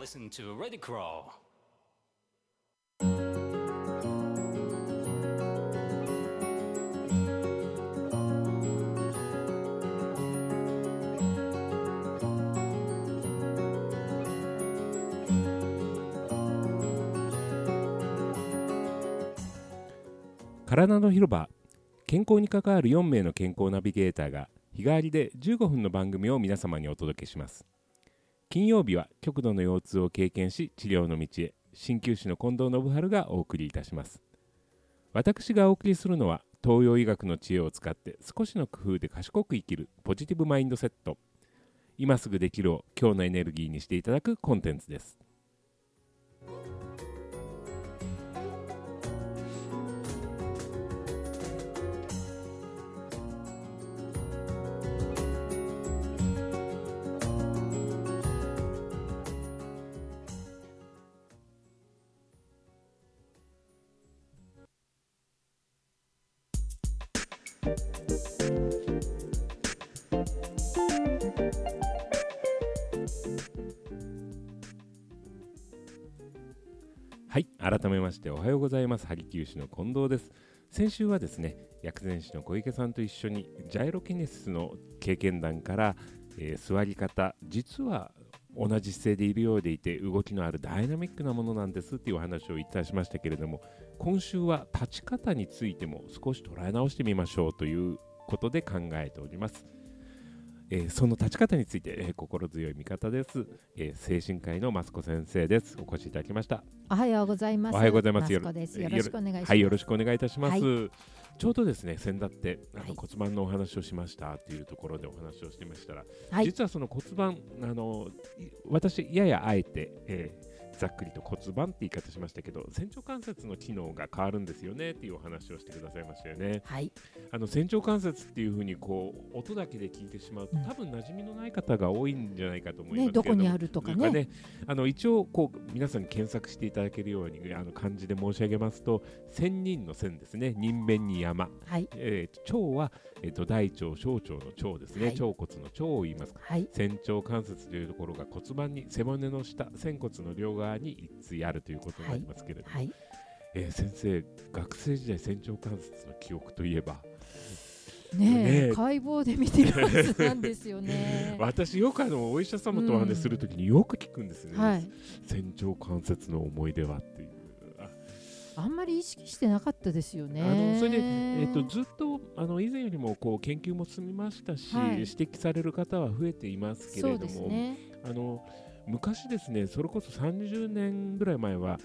listen to Ready Crawl. 体の広場健康に関わる4名の健康ナビゲーターが日替わりで15分の番組を皆様にお届けします金曜日は極度の腰痛を経験し治療の道へ。鍼灸師の近藤信春がお送りいたします。私がお送りするのは東洋医学の知恵を使って少しの工夫で賢く生きるポジティブマインドセット。今すぐできるを今日のエネルギーにしていただくコンテンツです。はい改めましておはようございます。ハリキュー師の近藤です。先週はですね薬膳師の小池さんと一緒にジャイロキネシスの経験談から、えー座り方実は同じ姿勢でいるようでいて動きのあるダイナミックなものなんですっていうお話をいたしましたけれども今週は立ち方についても少し捉え直してみましょうということで考えております、えーその立ち方について、えー心強い味方です、えー精神科医の益子先生ですお越しいただきましたおはようございます。おはようございますマスコです。よろしくお願いします。はい、よろしくお願いいたします。はちょうどですね、先だってあのはい骨盤のお話をしましたっていうところでお話をしてましたら、はい。実はその骨盤、あのい私、ややあえて、えーざっくりと骨盤って言い方しましたけど、仙腸関節の機能が変わるんですよねっていうお話をしてくださいましたよね。はい。あの仙腸関節っていうふうにこう音だけで聞いてしまうと、うん多分馴染みのない方が多いんじゃないかと思いますけれね、どこにあるとかね。あの一応こう皆さんに検索していただけるようにあの漢字で申し上げますと千人の千ですね人弁に山、はい。えー、腸は、えー、と大腸小腸の腸ですね、はい腸骨の腸を言いますはい。仙腸関節というところが骨盤に背骨の下仙骨の両側に一対あるということになりますけれども、はい。えー先生学生時代仙腸関節の記憶といえばねえ、ね解剖で見てるはずなんですよね。私よくあのお医者様とお話しするときによく聞くんですね、はい。仙腸関節の思い出はっていうああんまり意識してなかったですよね。あのそれで、えー、とずっとあの以前よりもこう研究も進みましたし、はい指摘される方は増えていますけれども、ね。あの昔ですねそれこそ30年ぐらい前は、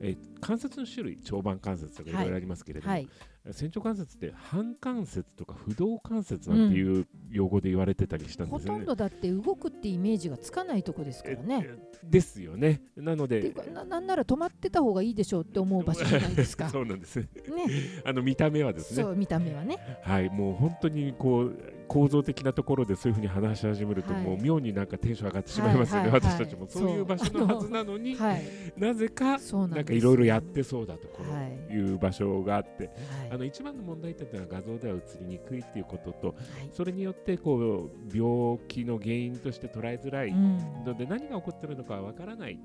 えー関節の種類腸板関節とかいろいろありますけれども、はい。仙腸関節って半関節とか不動関節なんていう用語で言われてたりしたんですよね。ほとんどだって動くってイメージがつかないとこですからね。えですよね。なのでななんなら止まってた方がいいでしょうって思う場所じゃないですか。そうなんですね。ね。あの見た目はですねそう見た目はね。はい、もう本当にこう構造的なところでそういうふうに話し始めると、はい。もう妙になんかテンション上がってしまいますよね、私たちもそういう場所のはずなのに、はい。なぜかなんかいろいろやってそうだところはいいう場所があって、はい。あの一番の問題点というのは画像では映りにくいっていうこととはい。それによってこう病気の原因として捉えづらいうん。ので何が起こっているのかはわからない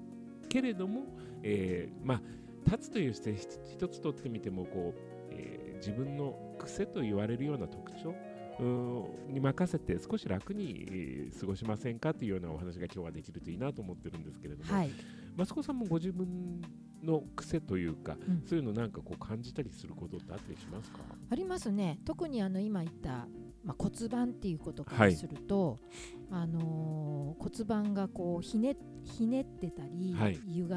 けれども、えーまあ立つという姿勢一一つとってみてもこう、えー自分の癖と言われるような特徴に任せて少し楽に、えー過ごしませんかというようなお話が今日はできるといいなと思ってるんですけれども、はい。マスコさんもご自分の癖というか、うん。そういうのなんかこう感じたりすることってあったりしますか？ありますね。特にあの今言った、まあ、骨盤っていうことからすると、あのー骨盤がこうひねひねってたり、はい。歪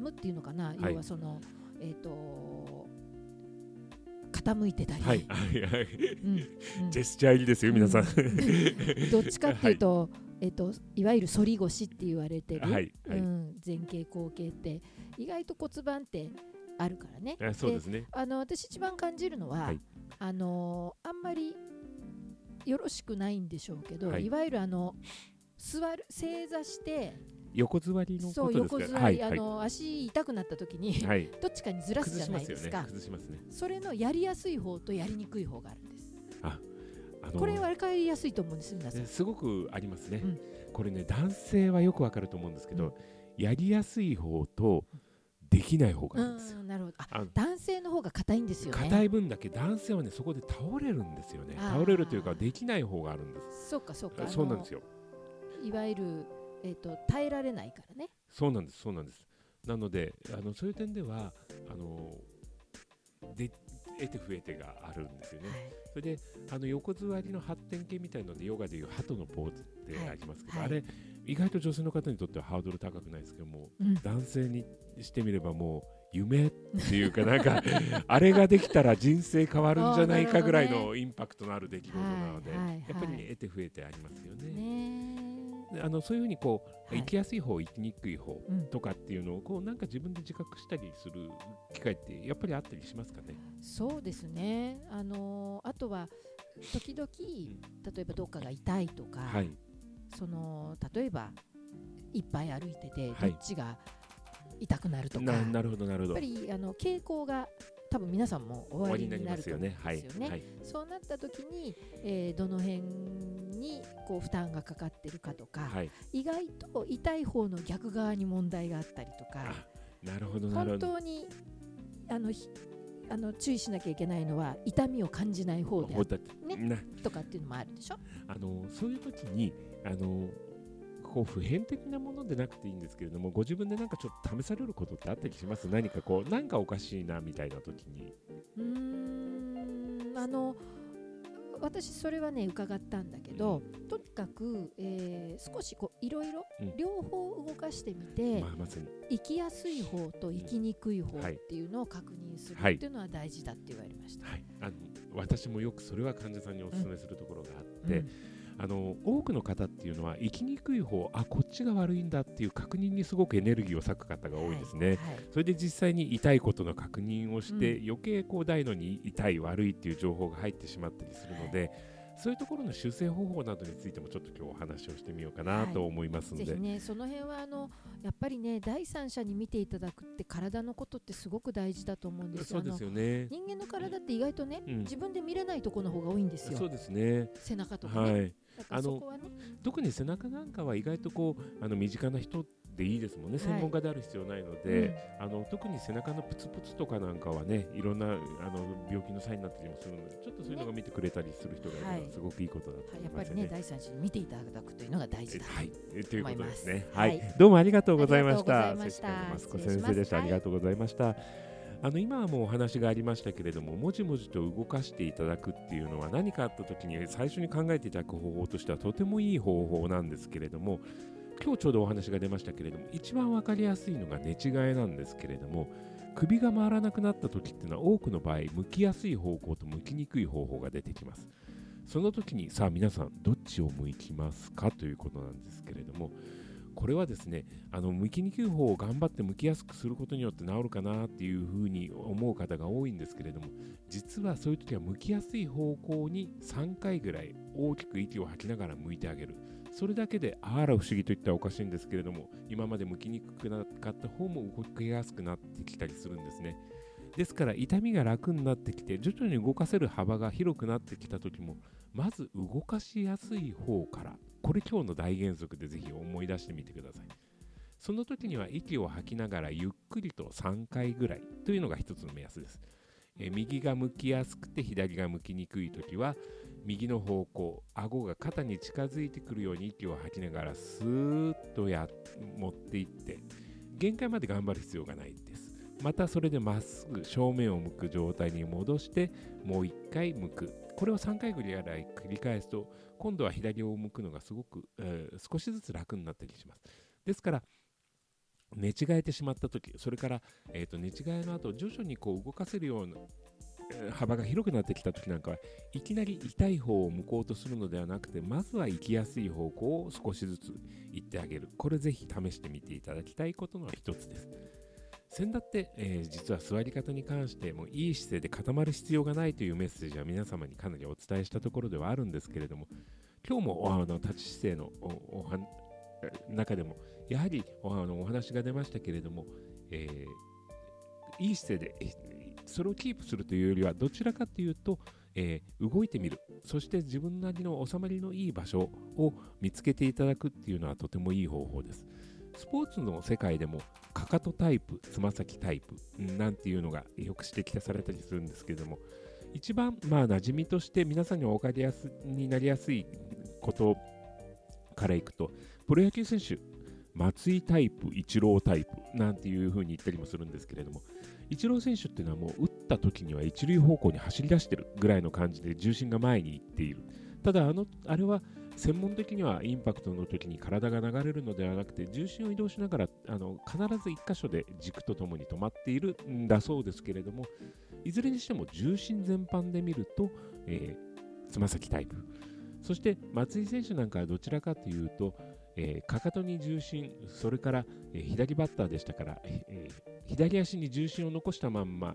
むっていうのかな、はい。要はそのえっ、と傾いてたり、はい、はい、はい。うんうんジェスチャー入りですよ、皆さん。どっちかっていうと、えっといわゆる反り腰って言われてる、はい、はい。うん、前傾後傾って意外と骨盤ってあるからね。あそうですね。あの私一番感じるのは、はいあのあんまりよろしくないんでしょうけど、はいい、わゆるあの座る正座して横座りのこそう横座り。あの足痛くなった時に、はい。どっちかにずらすじゃないですか。。崩しますね。それのやりやすい方とやりにくい方があるんです。あのこれ分かりやすいと思うんです皆さんね。すごくありますね、うんこれね男性はよくわかると思うんですけど、うんやりやすい方とできない方があるんですよ。うんなるほどあ男性の方が硬いんですよね硬い分だけ男性はねそこで倒れるんですよね倒れるというかできない方があるんですそうかそうかそうなんですよいわゆる、えー、と耐えられないからね。そうなんですそうなんです。なのであのそういう点ではあので得て増えてがあるんですよね、はい。それであの横座りの発展系みたいのでヨガでいう鳩のポーズってありますけど、はい。あれ意外と女性の方にとってはハードル高くないですけどもうん。男性にしてみればもう夢っていうかなんか あれができたら人生変わるんじゃないかぐらいのインパクトのある出来事なので、やっぱり、ねはい得て増えてありますよね。ねであのそういうふうにこう、はい。生きやすい方生きにくい方うん。とかっていうのをこうなんか自分で自覚したりする機会ってやっぱりあったりしますかね？そうですね。あのーあとは時々例えばどっかが痛いとか、はい、その例えばいっぱい歩いてて、はい。どっちが痛くなるとかななるほどなるほど。やっぱりあの傾向が多分皆さんも終わりになると思うんですよね。はい。はい。そうなった時に、えーどの辺にこう負担がかかってるかとか、はい。意外と痛い方の逆側に問題があったりとかあなるほどなるほ本ど。当にあのひあの注意しなきゃいけないのは痛みを感じない方でねなとかっていうのもあるでしょ？あのそういう時にあのこう普遍的なものでなくていいんですけれどもご自分でなんかちょっと試されることってあったりします？何かこうなんかおかしいなみたいな時にうーんあの私それはね伺ったんだけど、とにかく、えー少しこういろいろうん。両方動かしてみて、まあまさに。生きやすい方と生きにくい方はい。っていうのを確認するはい。っていうのは大事だって言われました。はい、あの私もよくそれは患者さんにお勧めするところがあって、うんあの多くの方っていうのは生きにくい方あこっちが悪いんだっていう確認にすごくエネルギーを割く方が多いですね。はいそれで実際に痛いことの確認をして、う余計こう大のに痛い悪いっていう情報が入ってしまったりするので、そういうところの修正方法などについてもちょっと今日お話をしてみようかなと思いますので、ぜひねその辺はあのやっぱりね第三者に見ていただくって体のことってすごく大事だと思うんですよ。そうですよね。人間の体って意外とね、うん自分で見れないところの方が多いんですよ。そうですね。背中とかね。はい。あの。特に背中なんかは意外とこうあの身近な人でいいですもんね、はい専門家である必要ないので、あの特に背中のプツプツとかなんかはねいろんなあの病気のサインになったりもするのでちょっとそういうのが見てくれたりする人がいるのははいすごくいいことだとはい思いますよね。やっぱりね第三者に見ていただくというのが大事だ。はい、えということですね。思はいい、ますどうもありがとうございました。ありがとうございました先生でした。はいありがとうございました。あの今はもうお話がありましたけれども、もじもじと動かしていただくっていうのは何かあった時に最初に考えていただく方法としてはとてもいい方法なんですけれども、今日ちょうどお話が出ましたけれども、一番わかりやすいのが寝違えなんですけれども、首が回らなくなった時っていうのは多くの場合、向きやすい方向と向きにくい方法が出てきます。その時にさあ皆さんどっちを向きますかということなんですけれどもこれはですねあの向きにくい方を頑張って向きやすくすることによって治るかなっていうふうに思う方が多いんですけれども実はそういう時は向きやすい方向に3回ぐらい大きく息を吐きながら向いてあげる。それだけであら不思議と言ったらおかしいんですけれども今まで向きにくくなかった方も動きやすくなってきたりするんですね。ですから痛みが楽になってきて徐々に動かせる幅が広くなってきた時もまず動かしやすい方からこれ今日の大原則でぜひ思い出してみてください。その時には息を吐きながらゆっくりと3回ぐらいというのが一つの目安です。え右が向きやすくて左が向きにくい時は右の方向顎が肩に近づいてくるように息を吐きながらスーッとや持っていって限界まで頑張る必要がないです。またそれでまっすぐ正面を向く状態に戻してもう一回向く。これを3回ぐらい繰り返すと今度は左を向くのがすごく、えー少しずつ楽になったりします。ですから寝違えてしまった時それから、えー、と寝違えの後徐々にこう動かせるような幅が広くなってきた時なんかはいきなり痛い方を向こうとするのではなくてまずは行きやすい方向を少しずつ行ってあげる。これぜひ試してみていただきたいことの一つです。先だって、えー実は座り方に関してもいい姿勢で固まる必要がないというメッセージは皆様にかなりお伝えしたところではあるんですけれども今日もあの立ち姿勢のおは中でもやはりおあのお話が出ましたけれども、えーいい姿勢でそれをキープするというよりはどちらかというと、えー動いてみる。そして自分なりの収まりのいい場所を見つけていただくっていうのはとてもいい方法です。スポーツの世界でもかかとタイプつま先タイプなんていうのがよく指摘されたりするんですけれども一番まあ馴染みとして皆さんにお分かりやすになりやすいことからいくとプロ野球選手松井タイプ、イチロータイプなんていう風に言ったりもするんですけれども、イチロー選手っていうのはもう打った時には一塁方向に走り出してるぐらいの感じで重心が前に行っている。ただあの、あれは専門的にはインパクトの時に体が流れるのではなくて重心を移動しながらあの必ず1箇所で軸とともに止まっているんだそうですけれどもいずれにしても重心全般で見るとえつま先タイプ。そして松井選手なんかはどちらかというとえー、かかとに重心、それから、えー、左バッターでしたから、えー、左足に重心を残したまんま、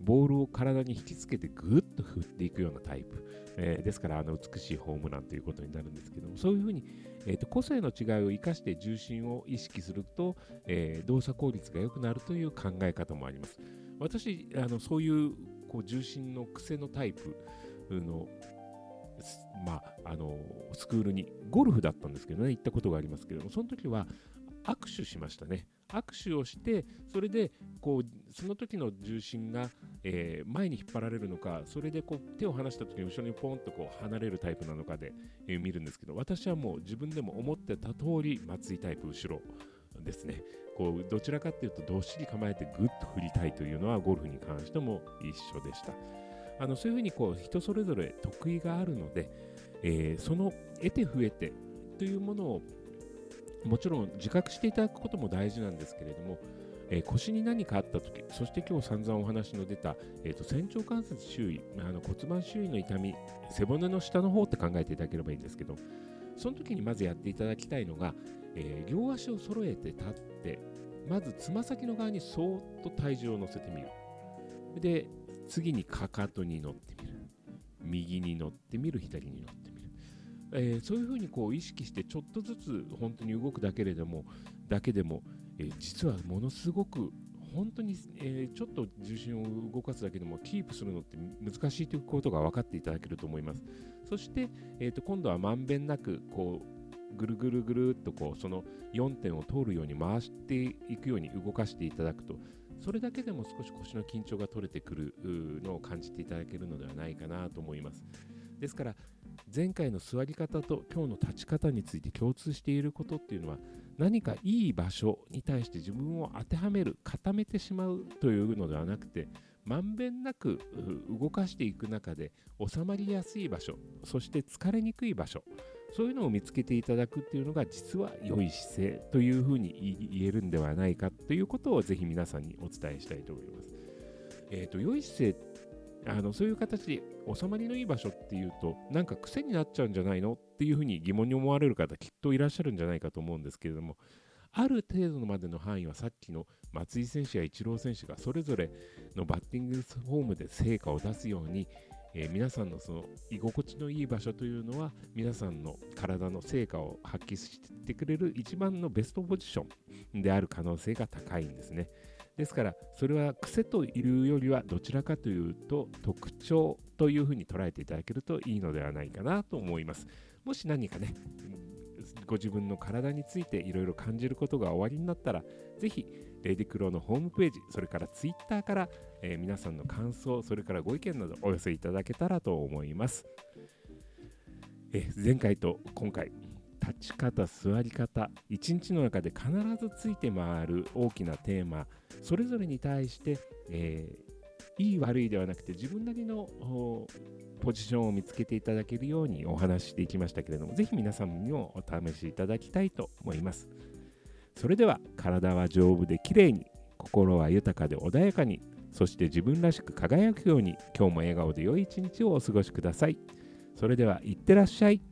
ボールを体に引きつけてぐっと振っていくようなタイプ、えー、ですからあの美しいホームランということになるんですけどもそういうふうに、えーと、個性の違いを生かして重心を意識すると、えー、動作効率が良くなるという考え方もあります。私あのそういうこう重心の癖のタイプのまあ、あのスクールにゴルフだったんですけどね行ったことがありますけれどもその時は握手しましたね握手をしてそれでこうその時の重心が、えー、前に引っ張られるのかそれでこう手を離した時に後ろにポンとこう離れるタイプなのかで、えー、見るんですけど私はもう自分でも思ってた通り松井タイプ後ろですねこうどちらかっていうとどっしり構えてぐっと振りたいというのはゴルフに関しても一緒でした。あのそういうふうにこう人それぞれ得意があるので、えー、その得て増えてというものをもちろん自覚していただくことも大事なんですけれども、えー、腰に何かあったとき、そして今日散々お話の出た、えーと、仙腸関節周囲、あの骨盤周囲の痛み、背骨の下の方って考えていただければいいんですけど、その時にまずやっていただきたいのが、えー、両足を揃えて立って、まずつま先の側にそーっと体重を乗せてみる。で、次にかかとに乗ってみる。右に乗ってみる。左に乗ってみる、えー、そういうふうにこう意識してちょっとずつ本当に動くだけれどもだけでも、えー、実はものすごく本当に、えー、ちょっと重心を動かすだけでもキープするのって難しいということが分かっていただけると思います。そして、えー、と今度はまんべんなくこうぐるぐるぐるっとこうその4点を通るように回していくように動かしていただくとそれだけでも少し腰の緊張が取れてくるのを感じていただけるのではないかなと思います。ですから前回の座り方と今日の立ち方について共通していることっていうのは何かいい場所に対して自分を当てはめる固めてしまうというのではなくてまんべんなく動かしていく中で収まりやすい場所そして疲れにくい場所そういうのを見つけていただくっていうのが実は良い姿勢というふうに言えるんではないかということをぜひ皆さんにお伝えしたいと思います。えーと、良い姿勢あのそういう形で収まりのいい場所っていうとなんか癖になっちゃうんじゃないのっていうふうに疑問に思われる方きっといらっしゃるんじゃないかと思うんですけれどもある程度までの範囲はさっきの松井選手やイチロー選手がそれぞれのバッティングフォームで成果を出すようにえー、皆さんのその居心地のいい場所というのは皆さんの体の成果を発揮してくれる一番のベストポジションである可能性が高いんですね。ですからそれは癖というよりはどちらかというと特徴というふうに捉えていただけるといいのではないかなと思います。もし何かねご自分の体についていろいろ感じることが終わりになったらぜひレディクロのホームページそれからツイッターからえー、皆さんの感想、それからご意見などお寄せいただけたらと思います。え、前回と今回、立ち方、座り方、一日の中で必ずついて回る大きなテーマ、それぞれに対して、えー、いい悪いではなくて自分なりのポジションを見つけていただけるようにお話ししていきましたけれども、ぜひ皆さんにもお試しいただきたいと思います。それでは体は丈夫できれいに心は豊かで穏やかにそして自分らしく輝くように今日も笑顔で良い一日をお過ごしください。それでは、いってらっしゃい。